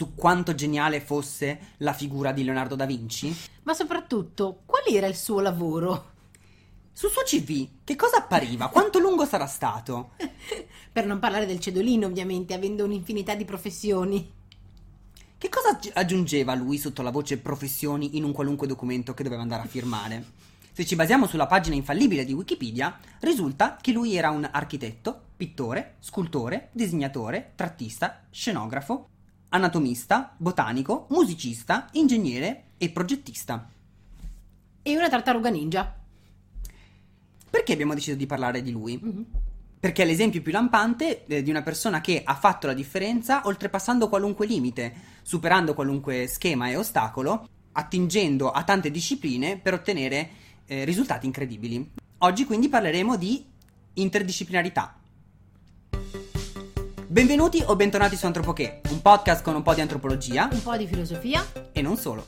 Su quanto geniale fosse la figura di Leonardo da Vinci? Ma soprattutto, qual era il suo lavoro? Sul suo CV, che cosa appariva? Quanto lungo sarà stato? Per non parlare del cedolino, ovviamente, avendo un'infinità di professioni. Che cosa aggi- aggiungeva lui sotto la voce professioni in un qualunque documento che doveva andare a firmare? Se ci basiamo sulla pagina infallibile di Wikipedia, risulta che lui era un architetto, pittore, scultore, disegnatore, trattista, scenografo, anatomista, botanico, musicista, ingegnere e progettista. E una tartaruga ninja. Perché abbiamo deciso di parlare di lui? Perché è l'esempio più lampante eh, di una persona che ha fatto la differenza oltrepassando qualunque limite, superando qualunque schema e ostacolo, attingendo a tante discipline per ottenere eh, risultati incredibili. Oggi quindi parleremo di interdisciplinarità. Benvenuti o bentornati su Antropoché, un podcast con un po' di antropologia Un po' di filosofia. e non solo.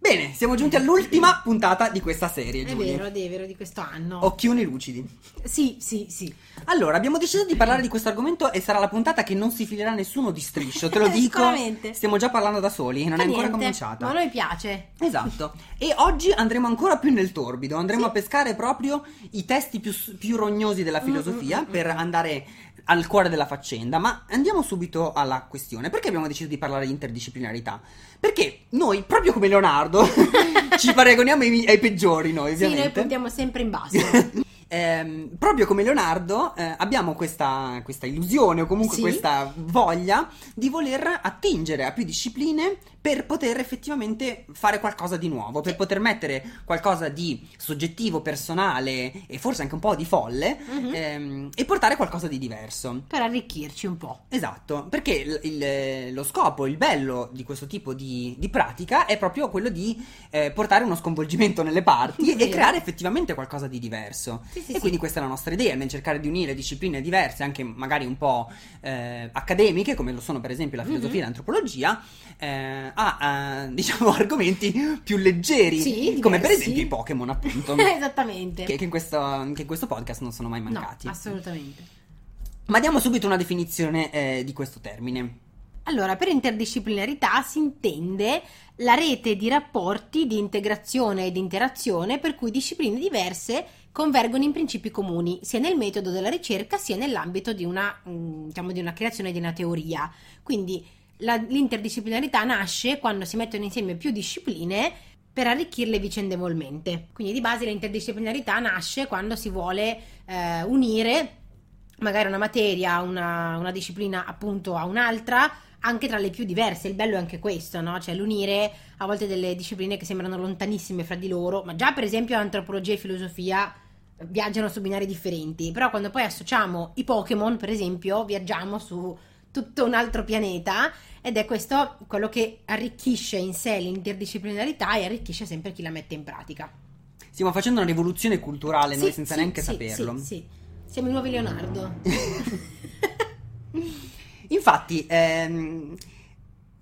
Bene, siamo giunti all'ultima puntata di questa serie, È Giulia. vero, è vero, di questo anno. Occhioni lucidi. Sì, sì, sì. Allora, abbiamo deciso di parlare di questo argomento e sarà la puntata che non si filerà nessuno di striscio, te lo dico. Sicuramente. Stiamo già parlando da soli, non Fa è ancora niente, cominciata. Ma a noi piace. Esatto. E oggi andremo ancora più nel torbido, andremo a pescare proprio i testi più, più rognosi Mm, della filosofia per andare al cuore della faccenda. Ma andiamo subito alla questione. Perché abbiamo deciso di parlare di interdisciplinarità? Perché noi, proprio come Leonardo, ci paragoniamo ai, ai peggiori noi, Sì, noi ovviamente. puntiamo sempre in basso. Ehm, proprio come Leonardo eh, abbiamo questa, questa illusione o comunque Sì. questa voglia di voler attingere a più discipline per poter effettivamente fare qualcosa di nuovo, per poter mettere qualcosa di soggettivo, personale e forse anche un po' di folle Mhm. ehm, e portare qualcosa di diverso. per arricchirci un po'. Esatto, perché il- il- lo scopo, il bello di questo tipo di, di pratica è proprio quello di eh, portare uno sconvolgimento nelle parti e creare effettivamente qualcosa di diverso. Sì, sì, e sì. quindi questa è la nostra idea, nel cercare di unire discipline diverse, anche magari un po' eh, accademiche, come lo sono per esempio la filosofia Mhm. e l'antropologia, eh, a eh, diciamo argomenti più leggeri, come per esempio i Pokémon appunto. Esattamente. Che, che in questo, che in questo podcast non sono mai no, mancati. assolutamente. Ma diamo subito una definizione eh, di questo termine. Allora, per interdisciplinarità si intende la rete di rapporti di integrazione ed interazione per cui discipline diverse convergono in principi comuni, sia nel metodo della ricerca sia nell'ambito di una, mm, diciamo, di una creazione di una teoria. Quindi la- l'interdisciplinarità nasce quando si mettono insieme più discipline per arricchirle vicendevolmente. Quindi di base l'interdisciplinarità nasce quando si vuole eh, unire magari una materia, una, una disciplina appunto a un'altra, anche tra le più diverse. Il bello è anche questo, no? Cioè l'unire a volte delle discipline che sembrano lontanissime fra di loro, ma già per esempio antropologia e filosofia viaggiano su binari differenti, però quando poi associamo i Pokémon, per esempio, viaggiamo su tutto un altro pianeta ed è questo quello che arricchisce in sé l'interdisciplinarità e arricchisce sempre chi la mette in pratica. Stiamo facendo una rivoluzione culturale noi Sì, senza sì, neanche sì, saperlo. Sì, sì. Siamo i nuovi Leonardo. Infatti, ehm,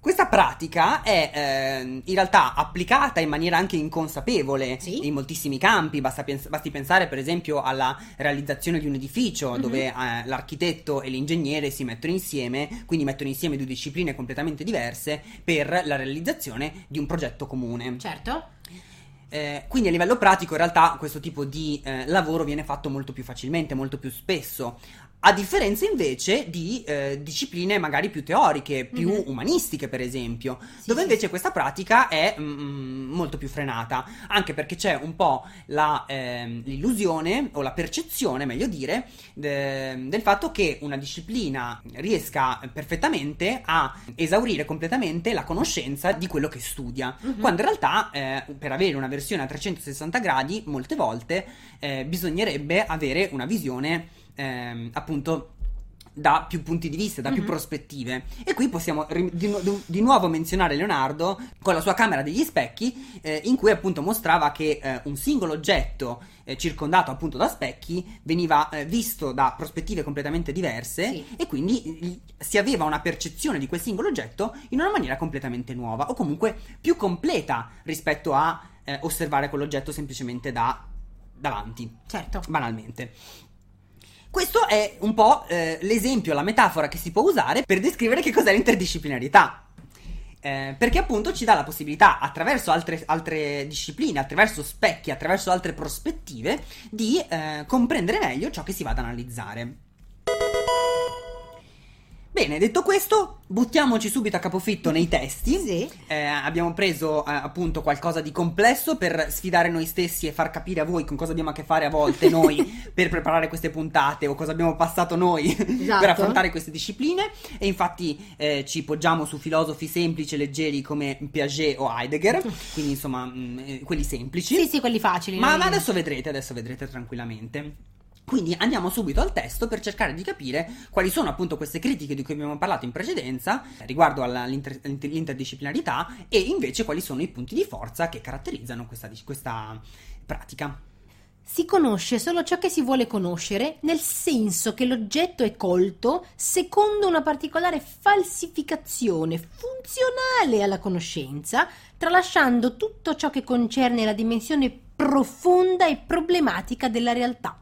Questa pratica è eh, in realtà applicata in maniera anche inconsapevole Sì. in moltissimi campi, basta pens- basti pensare per esempio alla realizzazione di un edificio Mhm. dove eh, l'architetto e l'ingegnere si mettono insieme, quindi mettono insieme due discipline completamente diverse per la realizzazione di un progetto comune. Certo. Eh, quindi a livello pratico in realtà questo tipo di eh, lavoro viene fatto molto più facilmente, molto più spesso. A differenza invece di eh, discipline magari più teoriche, più Mhm. umanistiche per esempio, Sì, dove sì, invece questa pratica è mm, molto più frenata, anche perché c'è un po' la, ehm, l'illusione o la percezione, meglio dire, de- del fatto che una disciplina riesca perfettamente a esaurire completamente la conoscenza di quello che studia, Mhm. quando in realtà eh, per avere una versione a 360 gradi molte volte eh, bisognerebbe avere una visione ehm, appunto da più punti di vista, da più Mhm. prospettive. E qui possiamo ri- di, nu- di nuovo menzionare Leonardo con la sua camera degli specchi, eh, in cui appunto mostrava che eh, un singolo oggetto eh, circondato appunto da specchi veniva eh, visto da prospettive completamente diverse Sì. e quindi si aveva una percezione di quel singolo oggetto in una maniera completamente nuova o comunque più completa rispetto a eh, osservare quell'oggetto semplicemente da davanti Certo. banalmente. Questo è un po' eh, l'esempio, la metafora che si può usare per descrivere che cos'è l'interdisciplinarità. Eh, perché appunto ci dà la possibilità, attraverso altre, altre discipline, attraverso specchi, attraverso altre prospettive, di eh, comprendere meglio ciò che si va ad analizzare. Bene, detto questo, buttiamoci subito a capofitto nei testi. Sì. Eh, abbiamo preso eh, appunto qualcosa di complesso per sfidare noi stessi e far capire a voi con cosa abbiamo a che fare a volte noi per preparare queste puntate o cosa abbiamo passato noi Esatto. per affrontare queste discipline. E infatti eh, ci poggiamo su filosofi semplici e leggeri come Piaget o Heidegger, quindi insomma mh, eh, quelli semplici. Sì, sì, quelli facili. Ma, ma adesso vedrete, adesso vedrete tranquillamente. Quindi andiamo subito al testo per cercare di capire quali sono appunto queste critiche di cui abbiamo parlato in precedenza riguardo alla- all'inter- all'interdisciplinarità e invece quali sono i punti di forza che caratterizzano questa, questa pratica. Si conosce solo ciò che si vuole conoscere, nel senso che l'oggetto è colto secondo una particolare falsificazione funzionale alla conoscenza, tralasciando tutto ciò che concerne la dimensione profonda e problematica della realtà.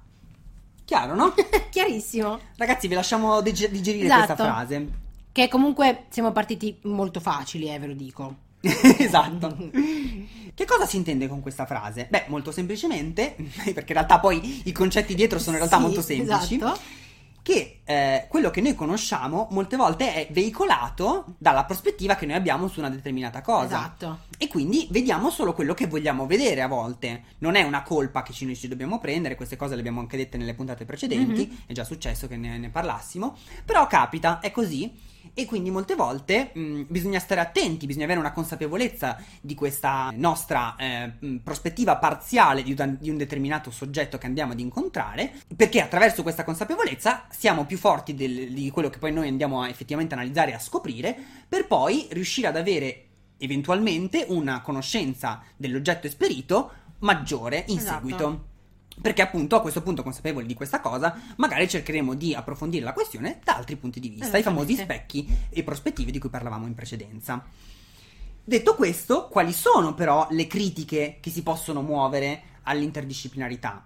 Chiaro, no? Chiarissimo. Ragazzi, vi lasciamo dig- digerire Esatto. questa frase. Che comunque siamo partiti molto facili, eh, ve lo dico. esatto. Che cosa si intende con questa frase? Beh, molto semplicemente, perché in realtà poi i concetti dietro sono in realtà Sì, molto semplici. esatto. Che eh, quello che noi conosciamo molte volte è veicolato dalla prospettiva che noi abbiamo su una determinata cosa. Esatto. E quindi vediamo solo quello che vogliamo vedere a volte. Non è una colpa che ci, noi ci dobbiamo prendere, queste cose le abbiamo anche dette nelle puntate precedenti, Mhm. è già successo che ne, ne parlassimo, però capita, è così. E quindi molte volte mh, bisogna stare attenti, bisogna avere una consapevolezza di questa nostra eh, mh, prospettiva parziale di un, di un determinato soggetto che andiamo ad incontrare, perché attraverso questa consapevolezza siamo più forti del- di quello che poi noi andiamo a effettivamente analizzare e a scoprire, per poi riuscire ad avere eventualmente una conoscenza dell'oggetto esperito maggiore in Esatto. seguito. Perché appunto a questo punto consapevoli di questa cosa, magari cercheremo di approfondire la questione da altri punti di vista, i famosi specchi e prospettive di cui parlavamo in precedenza. Detto questo, quali sono però le critiche che si possono muovere all'interdisciplinarità?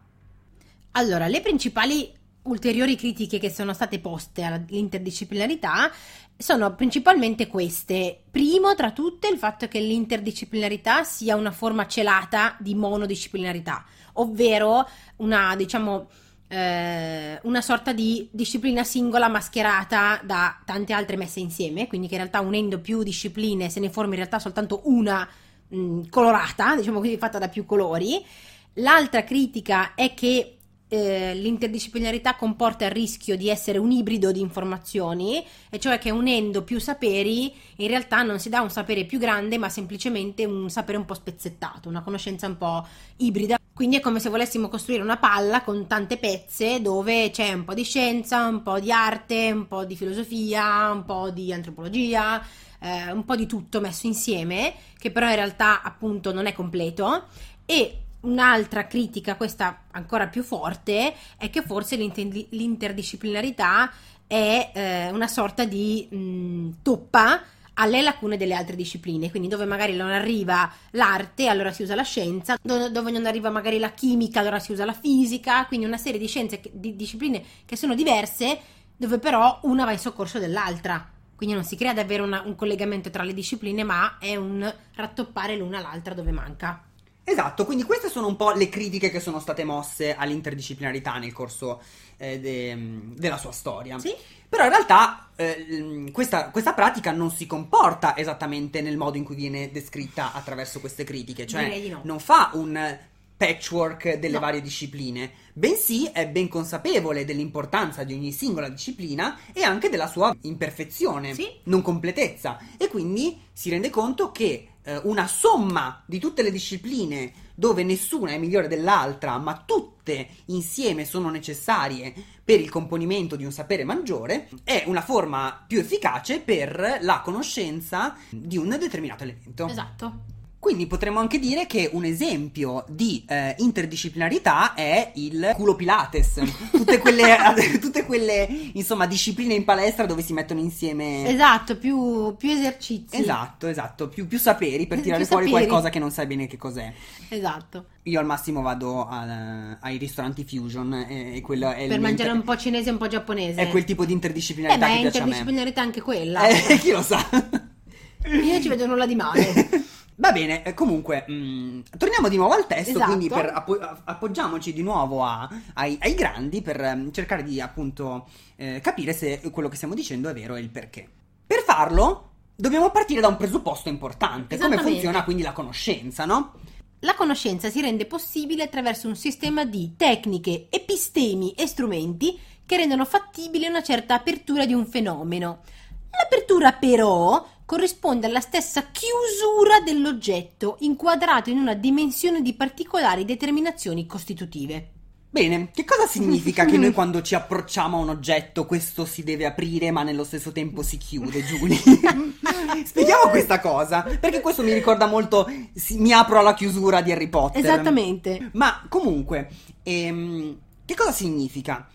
Allora, le principali ulteriori critiche che sono state poste all'interdisciplinarità sono principalmente queste. Primo tra tutte il fatto che l'interdisciplinarità sia una forma celata di monodisciplinarità, ovvero una, diciamo, eh, una sorta di disciplina singola mascherata da tante altre messe insieme, quindi che in realtà unendo più discipline se ne forma in realtà soltanto una mh, colorata, diciamo così, fatta da più colori. L'altra critica è che eh, l'interdisciplinarità comporta il rischio di essere un ibrido di informazioni, e cioè che unendo più saperi in realtà non si dà un sapere più grande, ma semplicemente un sapere un po' spezzettato, una conoscenza un po' ibrida. Quindi è come se volessimo costruire una palla con tante pezze dove c'è un po' di scienza, un po' di arte, un po' di filosofia, un po' di antropologia, eh, un po' di tutto messo insieme, che però in realtà appunto non è completo. E un'altra critica, questa ancora più forte, è che forse l'inter- l'interdisciplinarità è eh, una sorta di mh, toppa alle lacune delle altre discipline, quindi dove magari non arriva l'arte, allora si usa la scienza, dove, non arriva magari la chimica, allora si usa la fisica, quindi una serie di scienze, di discipline che sono diverse, dove però una va in soccorso dell'altra. Quindi non si crea davvero una- un collegamento tra le discipline, ma è un rattoppare l'una all'altra dove manca. Esatto, quindi queste sono un po' le critiche che sono state mosse all'interdisciplinarità nel corso eh, de- della sua storia. Sì? Però in realtà eh, l- questa, questa pratica non si comporta esattamente nel modo in cui viene descritta attraverso queste critiche, cioè no. non fa un patchwork delle No. varie discipline, bensì è ben consapevole dell'importanza di ogni singola disciplina e anche della sua imperfezione, Sì. non completezza, e quindi si rende conto che eh, una somma di tutte le discipline dove nessuna è migliore dell'altra, ma tutte insieme sono necessarie per il componimento di un sapere maggiore, è una forma più efficace per la conoscenza di un determinato elemento. Esatto. Quindi potremmo anche dire che un esempio di eh, interdisciplinarità è il culo pilates, tutte quelle, tutte quelle insomma discipline in palestra dove si mettono insieme Esatto, più, più esercizi. Esatto, esatto, più, più saperi per Più tirare fuori saperi. qualcosa che non sai bene che cos'è. Esatto. Io al massimo vado al- ai ristoranti fusion e, e quello è Per mangiare inter- un po' cinese e un po' giapponese. è quel tipo di Eh, interdisciplinarità ma è interdisciplinarità anche quella. Eh, chi lo sa. Io ci vedo nulla di male. Va bene, eh, comunque, mh, torniamo di nuovo al testo, Esatto. quindi per appo- appoggiamoci di nuovo a- ai, ai grandi per ehm, cercare di appunto eh, capire se quello che stiamo dicendo è vero e il perché. Per farlo dobbiamo partire da un presupposto importante, come funziona quindi la conoscenza, no? La conoscenza si rende possibile attraverso un sistema di tecniche, epistemi e strumenti che rendono fattibile una certa apertura di un fenomeno. L'apertura però corrisponde alla stessa chiusura dell'oggetto, inquadrato in una dimensione di particolari determinazioni costitutive. Bene, che cosa significa che noi quando ci approcciamo a un oggetto questo si deve aprire ma nello stesso tempo si chiude, Giulia? Spieghiamo questa cosa, perché questo mi ricorda molto si- mi apro alla chiusura di Harry Potter. Esattamente. Ma comunque, ehm, che cosa significa?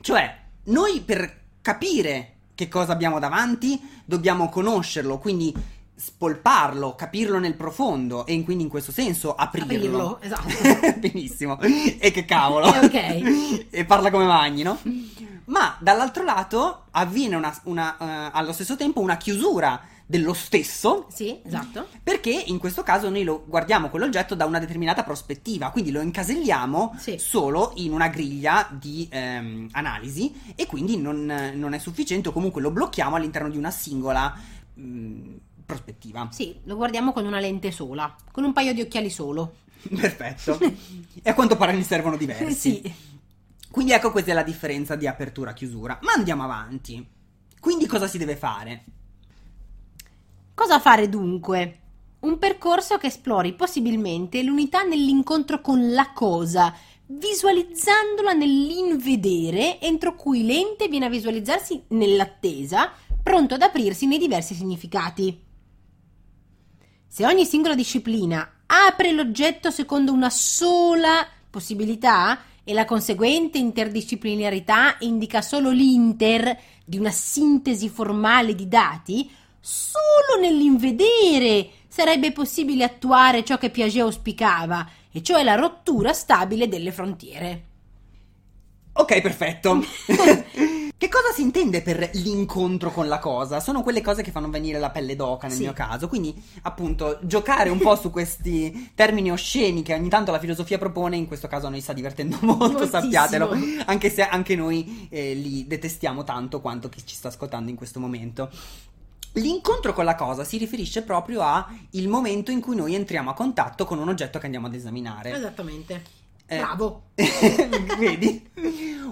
Cioè, noi per capire che cosa abbiamo davanti dobbiamo conoscerlo, quindi spolparlo, capirlo nel profondo e in- quindi in questo senso aprirlo. Aprirlo, esatto. Benissimo. E che cavolo. Ok. e parla come Magni, no? Ma dall'altro lato avviene una- una, eh, allo stesso tempo una chiusura dello stesso Sì, esatto. perché in questo caso noi lo guardiamo quell'oggetto da una determinata prospettiva, quindi lo incaselliamo Sì. solo in una griglia di ehm, analisi e quindi non, non è sufficiente o comunque lo blocchiamo all'interno di una singola mh, prospettiva. Sì, lo guardiamo con una lente sola, con un paio di occhiali solo. Perfetto. e a quanto pare ne servono diversi. Sì. Quindi ecco questa è la differenza di apertura-chiusura. Ma andiamo avanti. Quindi cosa si deve fare? Cosa fare dunque? Un percorso che esplori possibilmente l'unità nell'incontro con la cosa, visualizzandola nell'invedere, entro cui l'ente viene a visualizzarsi nell'attesa, pronto ad aprirsi nei diversi significati. Se ogni singola disciplina apre l'oggetto secondo una sola possibilità e la conseguente interdisciplinarità indica solo l'inter di una sintesi formale di dati, solo nell'invedere sarebbe possibile attuare ciò che Piaget auspicava, e cioè la rottura stabile delle frontiere. Ok, perfetto. che cosa si intende per l'incontro con la cosa? Sono quelle cose che fanno venire la pelle d'oca nel Sì. mio caso. Quindi, appunto, giocare un po' su questi termini osceni che ogni tanto la filosofia propone, in questo caso a noi sta divertendo molto, Moltissimo. sappiatelo. Anche se anche noi eh, li detestiamo tanto quanto chi ci sta ascoltando in questo momento. L'incontro con la cosa si riferisce proprio a il momento in cui noi entriamo a contatto con un oggetto che andiamo ad esaminare. Esattamente. Eh, Bravo. Vedi?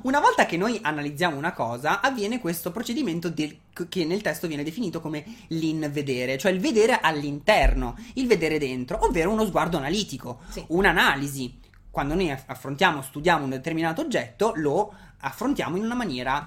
Una volta che noi analizziamo una cosa, avviene questo procedimento del- che nel testo viene definito come l'invedere, cioè il vedere all'interno, il vedere dentro, ovvero uno sguardo analitico, Sì. un'analisi. Quando noi aff- affrontiamo, studiamo un determinato oggetto, lo affrontiamo in una maniera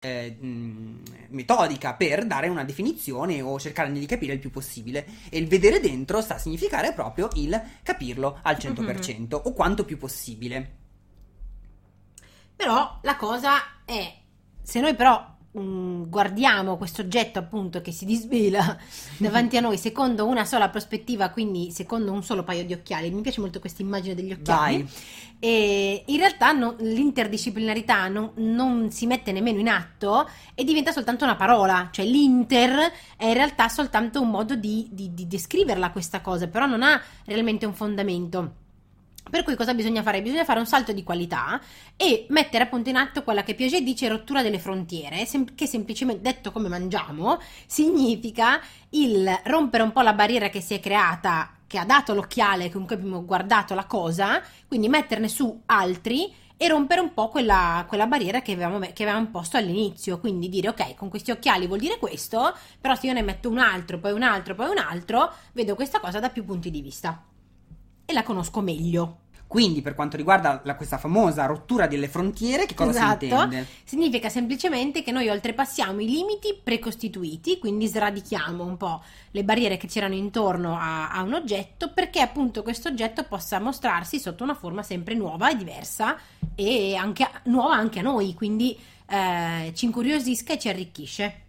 Eh, metodica per dare una definizione o cercare di capire il più possibile. E il vedere dentro sta a significare proprio il capirlo al 100% o quanto più possibile. Però la cosa è, se noi però guardiamo questo oggetto appunto che si disvela davanti a noi secondo una sola prospettiva, quindi secondo un solo paio di occhiali, mi piace molto questa immagine degli occhiali, e in realtà no- l'interdisciplinarità non, non si mette nemmeno in atto e diventa soltanto una parola, cioè l'inter è in realtà soltanto un modo di, di- di descriverla questa cosa, però non ha realmente un fondamento. Per cui cosa bisogna fare? Bisogna fare un salto di qualità e mettere appunto in atto quella che Piaget dice rottura delle frontiere, sem- che semplicemente detto come mangiamo, significa il rompere un po' la barriera che si è creata, che ha dato l'occhiale con cui abbiamo guardato la cosa, quindi metterne su altri e rompere un po' quella, quella barriera che avevamo, che avevamo posto all'inizio, quindi dire ok, con questi occhiali vuol dire questo, però se io ne metto un altro, poi un altro, poi un altro, vedo questa cosa da più punti di vista e la conosco meglio. Quindi, per quanto riguarda la- questa famosa rottura delle frontiere, che cosa Esatto. si intende? Significa semplicemente che noi oltrepassiamo i limiti precostituiti, quindi sradichiamo un po' le barriere che c'erano intorno a, a un oggetto perché appunto questo oggetto possa mostrarsi sotto una forma sempre nuova e diversa e anche nuova anche a noi, quindi eh, ci incuriosisca e ci arricchisce.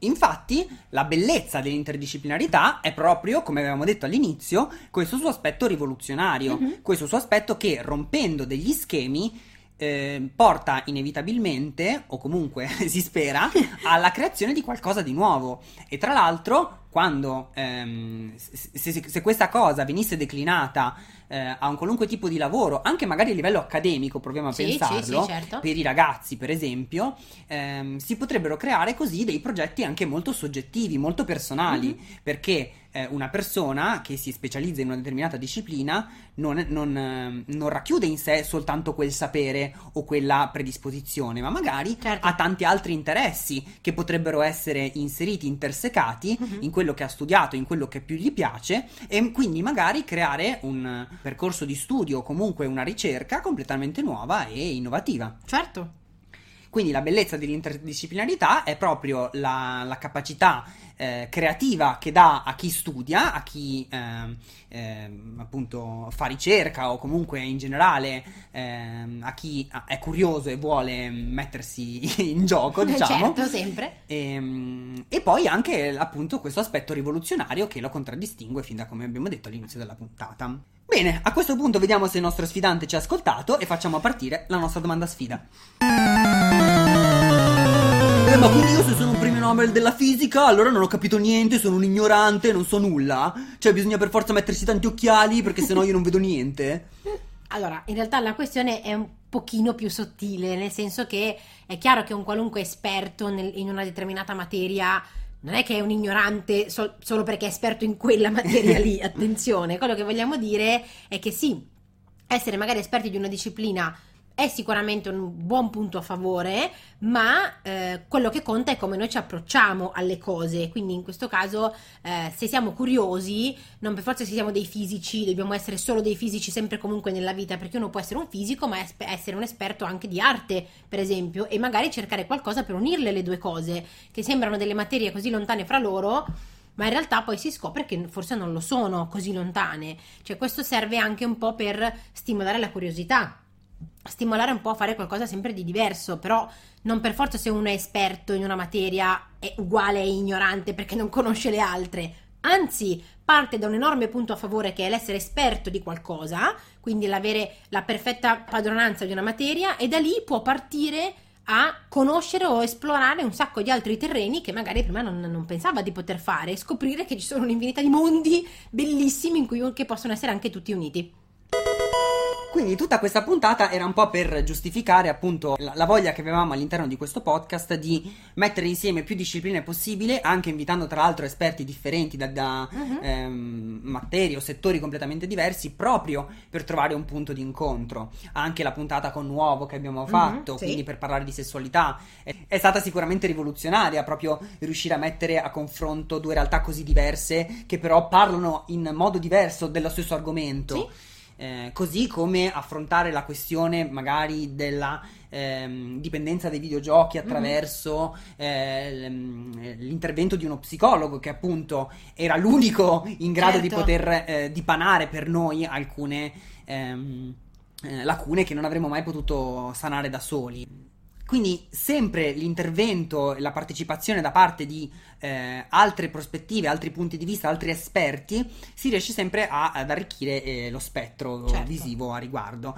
Infatti, la bellezza dell'interdisciplinarità è proprio, come avevamo detto all'inizio, questo suo aspetto rivoluzionario, Mhm. questo suo aspetto che rompendo degli schemi eh, porta inevitabilmente, o comunque si spera, alla creazione di qualcosa di nuovo. E tra l'altro, quando ehm, se, se- se questa cosa venisse declinata eh, a un qualunque tipo di lavoro, anche magari a livello accademico, proviamo a Sì, sì, pensarlo, sì, certo. per i ragazzi, per esempio, ehm, si potrebbero creare così dei progetti anche molto soggettivi, molto personali, Mhm. perché eh, una persona che si specializza in una determinata disciplina non, non, ehm, non racchiude in sé soltanto quel sapere o quella predisposizione, ma magari Certo. ha tanti altri interessi che potrebbero essere inseriti, intersecati Mhm. in quello che ha studiato, in quello che più gli piace e quindi magari creare un percorso di studio o comunque una ricerca completamente nuova e innovativa. Certo. Quindi la bellezza dell'interdisciplinarità è proprio la, la capacità eh, creativa che dà a chi studia, a chi ehm, ehm, appunto fa ricerca o comunque in generale ehm, a chi è curioso e vuole mettersi in gioco, diciamo. Certo, sempre. Ehm, E, poi anche appunto questo aspetto rivoluzionario che lo contraddistingue fin da come abbiamo detto all'inizio della puntata. Bene, a questo punto vediamo se il nostro sfidante ci ha ascoltato e facciamo partire la nostra domanda sfida. Eh, ma quindi io se sono un premio Nobel della fisica, allora non ho capito niente, sono un ignorante, non so nulla? Cioè bisogna per forza mettersi tanti occhiali perché sennò io non vedo niente? Allora, in realtà la questione è un pochino più sottile, nel senso che è chiaro che un qualunque esperto nel- in una determinata materia non è che è un ignorante sol- solo perché è esperto in quella materia lì, attenzione, quello che vogliamo dire è che sì, essere magari esperti di una disciplina è sicuramente un buon punto a favore, ma eh, quello che conta è come noi ci approcciamo alle cose. Quindi in questo caso, eh, se siamo curiosi, non per forza se siamo dei fisici, dobbiamo essere solo dei fisici sempre comunque nella vita, perché uno può essere un fisico, ma essere un esperto anche di arte, per esempio, e magari cercare qualcosa per unirle le due cose, che sembrano delle materie così lontane fra loro. Ma in realtà poi si scopre che forse non lo sono così lontane. Cioè, questo serve anche un po' per stimolare la curiosità stimolare un po' a fare qualcosa sempre di diverso, però non per forza se uno è esperto in una materia è uguale e ignorante perché non conosce le altre. Anzi, parte da un enorme punto a favore che è l'essere esperto di qualcosa, quindi l'avere la perfetta padronanza di una materia e da lì può partire a conoscere o esplorare un sacco di altri terreni che magari prima non, non pensava di poter fare e scoprire che ci sono un'infinità di mondi bellissimi in cui che possono essere anche tutti uniti. Quindi tutta questa puntata era un po' per giustificare appunto la, la, voglia che avevamo all'interno di questo podcast di mettere insieme più discipline possibile, anche invitando tra l'altro esperti differenti da, da uh-huh. ehm, materie o settori completamente diversi, proprio per trovare un punto di incontro. Anche la puntata con Nuovo che abbiamo mhm, fatto, uh-huh, quindi sì. per parlare di sessualità, è, è, stata sicuramente rivoluzionaria proprio riuscire a mettere a confronto due realtà così diverse che però parlano in modo diverso dello stesso argomento. Sì eh, così come affrontare la questione magari della ehm, dipendenza dai videogiochi mhm. attraverso mm-hmm. l'intervento di uno psicologo che appunto era l'unico in grado certo. di poter eh, dipanare per noi alcune ehm, eh, lacune che non avremmo mai potuto sanare da soli. Quindi sempre l'intervento e la partecipazione da parte di eh, altre prospettive, altri punti di vista, altri esperti, si riesce sempre a, ad arricchire eh, lo spettro certo. visivo a riguardo.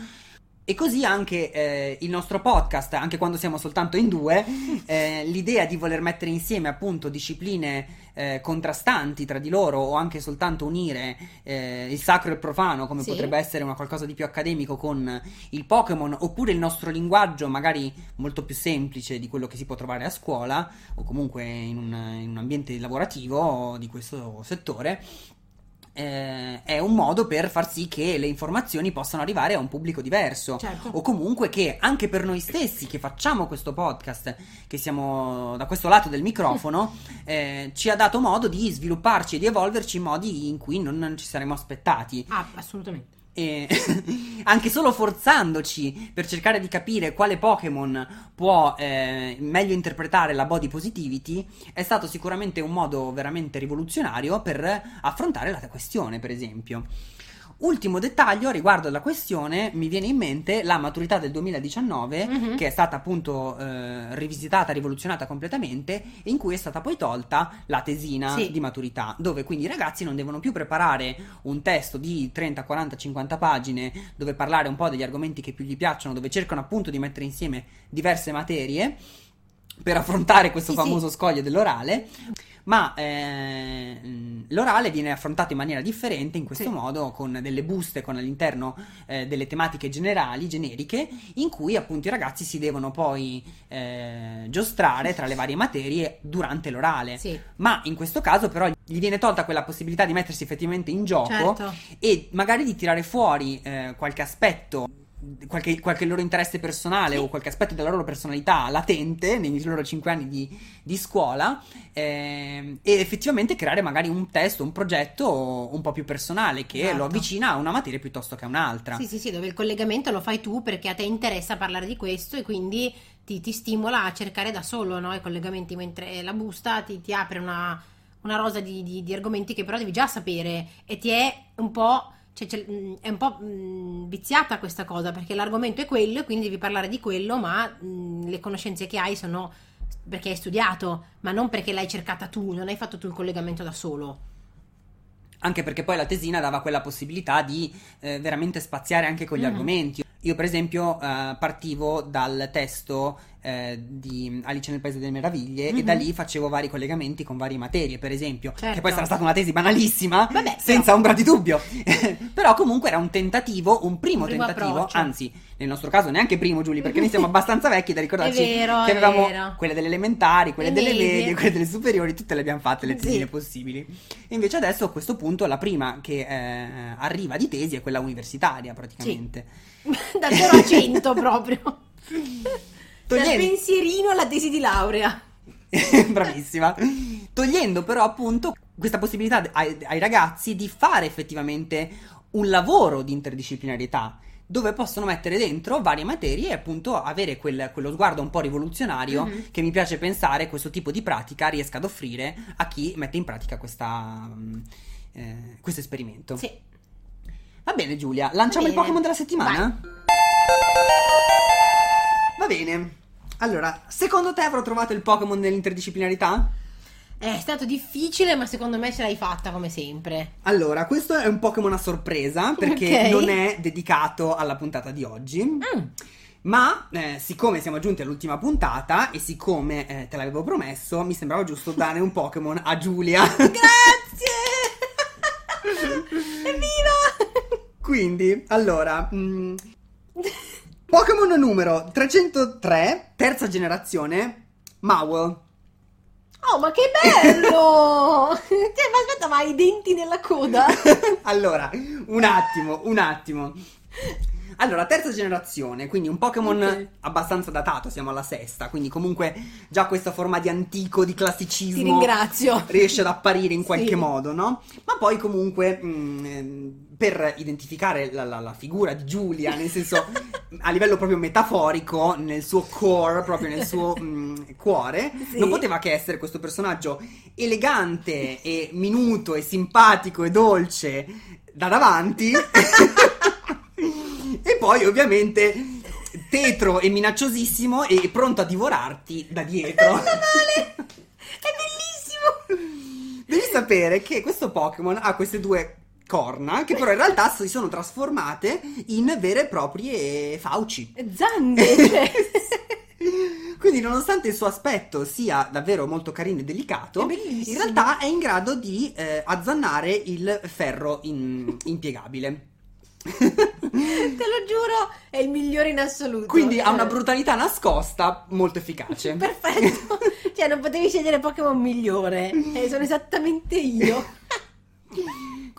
E così anche eh, il nostro podcast, anche quando siamo soltanto in due, eh, l'idea di voler mettere insieme appunto discipline eh, contrastanti tra di loro o anche soltanto unire eh, il sacro e il profano, come sì. potrebbe essere una qualcosa di più accademico con il Pokémon, oppure il nostro linguaggio magari molto più semplice di quello che si può trovare a scuola o comunque in un, in un ambiente lavorativo di questo settore eh, è un modo per far sì che le informazioni possano arrivare a un pubblico diverso. Certo. o comunque che anche per noi stessi che facciamo questo podcast che siamo da questo lato del microfono eh, ci ha dato modo di svilupparci e di evolverci in modi in cui non, non ci saremmo aspettati. Ah assolutamente e anche solo forzandoci per cercare di capire quale Pokémon può eh, meglio interpretare la body positivity è stato sicuramente un modo veramente rivoluzionario per affrontare la questione, per esempio. Ultimo dettaglio riguardo alla questione, mi viene in mente la maturità del 2019, mm-hmm. che è stata appunto eh, rivisitata, rivoluzionata completamente, in cui è stata poi tolta la tesina sì. di maturità, dove quindi i ragazzi non devono più preparare un testo di 30, 40, 50 pagine, dove parlare un po' degli argomenti che più gli piacciono, dove cercano appunto di mettere insieme diverse materie per affrontare questo sì, famoso sì. scoglio dell'orale ma eh, l'orale viene affrontato in maniera differente in questo sì. modo con delle buste con all'interno eh, delle tematiche generali, generiche, in cui appunto i ragazzi si devono poi eh, giostrare tra le varie materie durante l'orale. Sì. Ma in questo caso però gli viene tolta quella possibilità di mettersi effettivamente in gioco certo. e magari di tirare fuori eh, qualche aspetto qualche, qualche, loro interesse personale sì. o qualche aspetto della loro personalità latente nei loro cinque anni di, di scuola eh, e effettivamente creare magari un testo, un progetto un po' più personale che esatto. lo avvicina a una materia piuttosto che a un'altra. Sì, sì, sì, dove il collegamento lo fai tu perché a te interessa parlare di questo e quindi ti, ti stimola a cercare da solo no, i collegamenti, mentre la busta ti, ti apre una, una rosa di, di, di argomenti che però devi già sapere e ti è un po' Cioè, mm, è un po' mm, viziata questa cosa perché l'argomento è quello e quindi devi parlare di quello, ma mh, mm, le conoscenze che hai sono perché hai studiato, ma non perché l'hai cercata tu, non hai fatto tu il collegamento da solo. Anche perché poi la tesina dava quella possibilità di eh, veramente spaziare anche con gli mm-hmm. argomenti. Io, per esempio, eh, partivo dal testo eh, di Alice nel Paese delle Meraviglie mm-hmm. e da mhm. lì facevo vari collegamenti con varie materie, per esempio, certo. che poi sarà stata una tesi banalissima, Vabbè, senza però... ombra di dubbio. però comunque era un tentativo, un primo, un primo tentativo, approccio. anzi, nel nostro caso neanche primo, Giulia, perché noi siamo abbastanza vecchi da ricordarci vero, che avevamo quelle delle elementari, quelle le delle medie, quelle delle superiori, tutte le abbiamo fatte le tesine sì. possibili. Invece adesso a questo punto la prima che eh, arriva di tesi è quella universitaria praticamente. Sì. da 0 a 100 proprio. Togliendo... Dal pensierino alla tesi di laurea. Bravissima. Togliendo però appunto questa possibilità ai, ai, ragazzi di fare effettivamente un lavoro di interdisciplinarietà dove possono mettere dentro varie materie e appunto avere quel, quello sguardo un po' rivoluzionario mm-hmm. che mi piace pensare questo tipo di pratica riesca ad offrire a chi mette in pratica questa, eh, questo esperimento. Sì. Va bene Giulia, lanciamo bene. il Pokémon della settimana? Vai. Va bene. Allora, secondo te avrò trovato il Pokémon nell'interdisciplinarità? È stato difficile, ma secondo me ce l'hai fatta come sempre. Allora, questo è un Pokémon a sorpresa perché okay. non è dedicato alla puntata di oggi. Mm. Ma eh, siccome siamo giunti all'ultima puntata e siccome eh, te l'avevo promesso, mi sembrava giusto dare un Pokémon a Giulia. Grazie! Evviva! Quindi, allora, mm, Pokémon numero 303, terza generazione, Mowel. Oh, ma che bello! cioè, ma aspetta, ma hai i denti nella coda? allora, un attimo, un attimo. Allora, terza generazione, quindi un Pokémon Ok. abbastanza datato, siamo alla sesta, quindi comunque già questa forma di antico, di classicismo Ti ringrazio. riesce ad apparire in qualche Sì. modo, no? Ma poi comunque mh, ehm, per identificare la, la- la figura di Giulia, nel senso a livello proprio metaforico, nel suo core, proprio nel suo mh, cuore, Sì. non poteva che essere questo personaggio elegante e minuto e simpatico e dolce da davanti. e poi ovviamente tetro e minacciosissimo e pronto a divorarti da dietro. È bellissimo! Devi sapere che questo Pokémon ha queste due corna che però in realtà si sono trasformate in vere e proprie fauci. Zanne, cioè. Quindi, nonostante il suo aspetto sia davvero molto carino e delicato, in realtà è in grado di eh, azzannare il ferro in- impiegabile. Te lo giuro, è il migliore in assoluto. Quindi ha una Cioè, brutalità nascosta molto efficace. Perfetto. cioè, non potevi scegliere Pokémon migliore. Eh, sono esattamente io.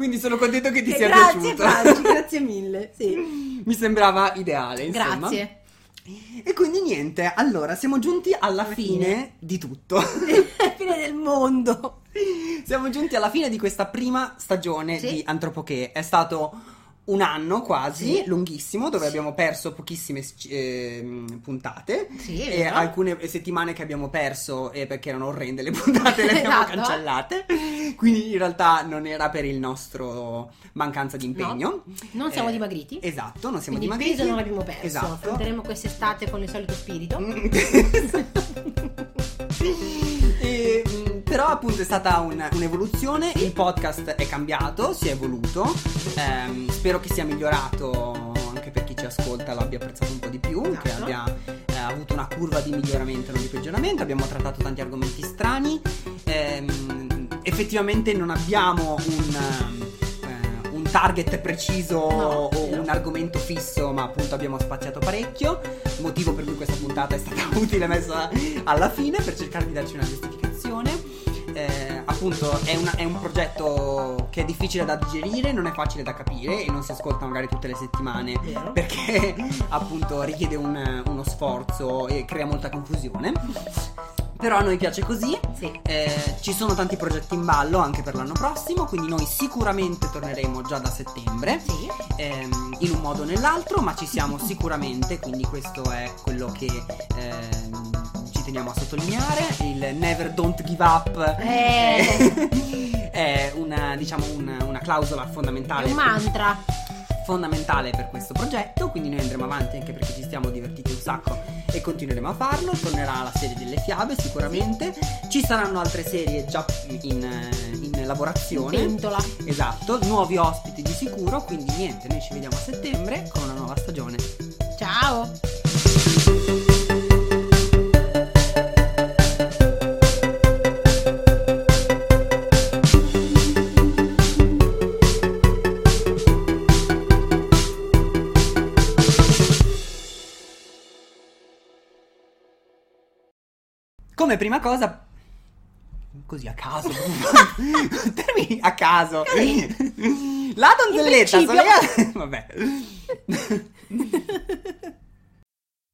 Quindi sono contento che ti Eh, sia grazie, piaciuto. Franci, grazie mille. Sì. Mi sembrava ideale, insomma. Grazie. E quindi niente, allora siamo giunti alla Alla fine, fine. di tutto. Fine del mondo. siamo giunti alla fine di questa prima stagione Sì. di Antropoché. È stato un anno quasi, Sì. lunghissimo, dove abbiamo perso pochissime ehm, puntate. Sì, e alcune settimane che abbiamo perso eh, perché erano orrende le puntate, le abbiamo Esatto. cancellate. Quindi in realtà non era per il nostro mancanza di impegno. Non siamo Eh, dimagriti. Esatto, non siamo Quindi il dimagriti. peso non l'abbiamo perso. Esatto. Affronteremo quest'estate con il solito spirito. Però appunto è stata un- un'evoluzione, il podcast è cambiato, si è evoluto, Ehm, spero che sia migliorato anche per chi ci ascolta l'abbia apprezzato un po' di più, che Esatto. abbia eh, avuto una curva di miglioramento e non di peggioramento, abbiamo trattato tanti argomenti strani, Ehm, effettivamente non abbiamo un... eh, un target preciso No, o no. un argomento fisso, ma appunto abbiamo spaziato parecchio. Motivo per cui questa puntata è stata utile messa alla fine per cercare di darci una giustificazione. Eh, appunto è, una- è un progetto che è difficile da digerire, non è facile da capire e non si ascolta magari tutte le settimane Vero. perché appunto richiede un- uno sforzo e crea molta confusione. Però a noi piace così. Sì. Eh, ci sono tanti progetti in ballo anche per l'anno prossimo, quindi noi sicuramente torneremo già da settembre Sì. ehm, in un modo o nell'altro, ma ci siamo sicuramente, quindi questo è quello che ehm, ci teniamo a sottolineare, il never don't give up Eh. è una, diciamo, una, una clausola È fondamentale. un mantra. fondamentale per questo progetto, quindi noi andremo avanti anche perché ci stiamo divertiti un sacco e continueremo a farlo, tornerà la serie delle fiabe sicuramente, ci saranno altre serie già in, in lavorazione. Pentola. Esatto, nuovi ospiti di sicuro, quindi niente, noi ci vediamo a settembre con una nuova stagione. Ciao. Come prima cosa così a caso. Termini a caso. La donzelletta sono Vabbè.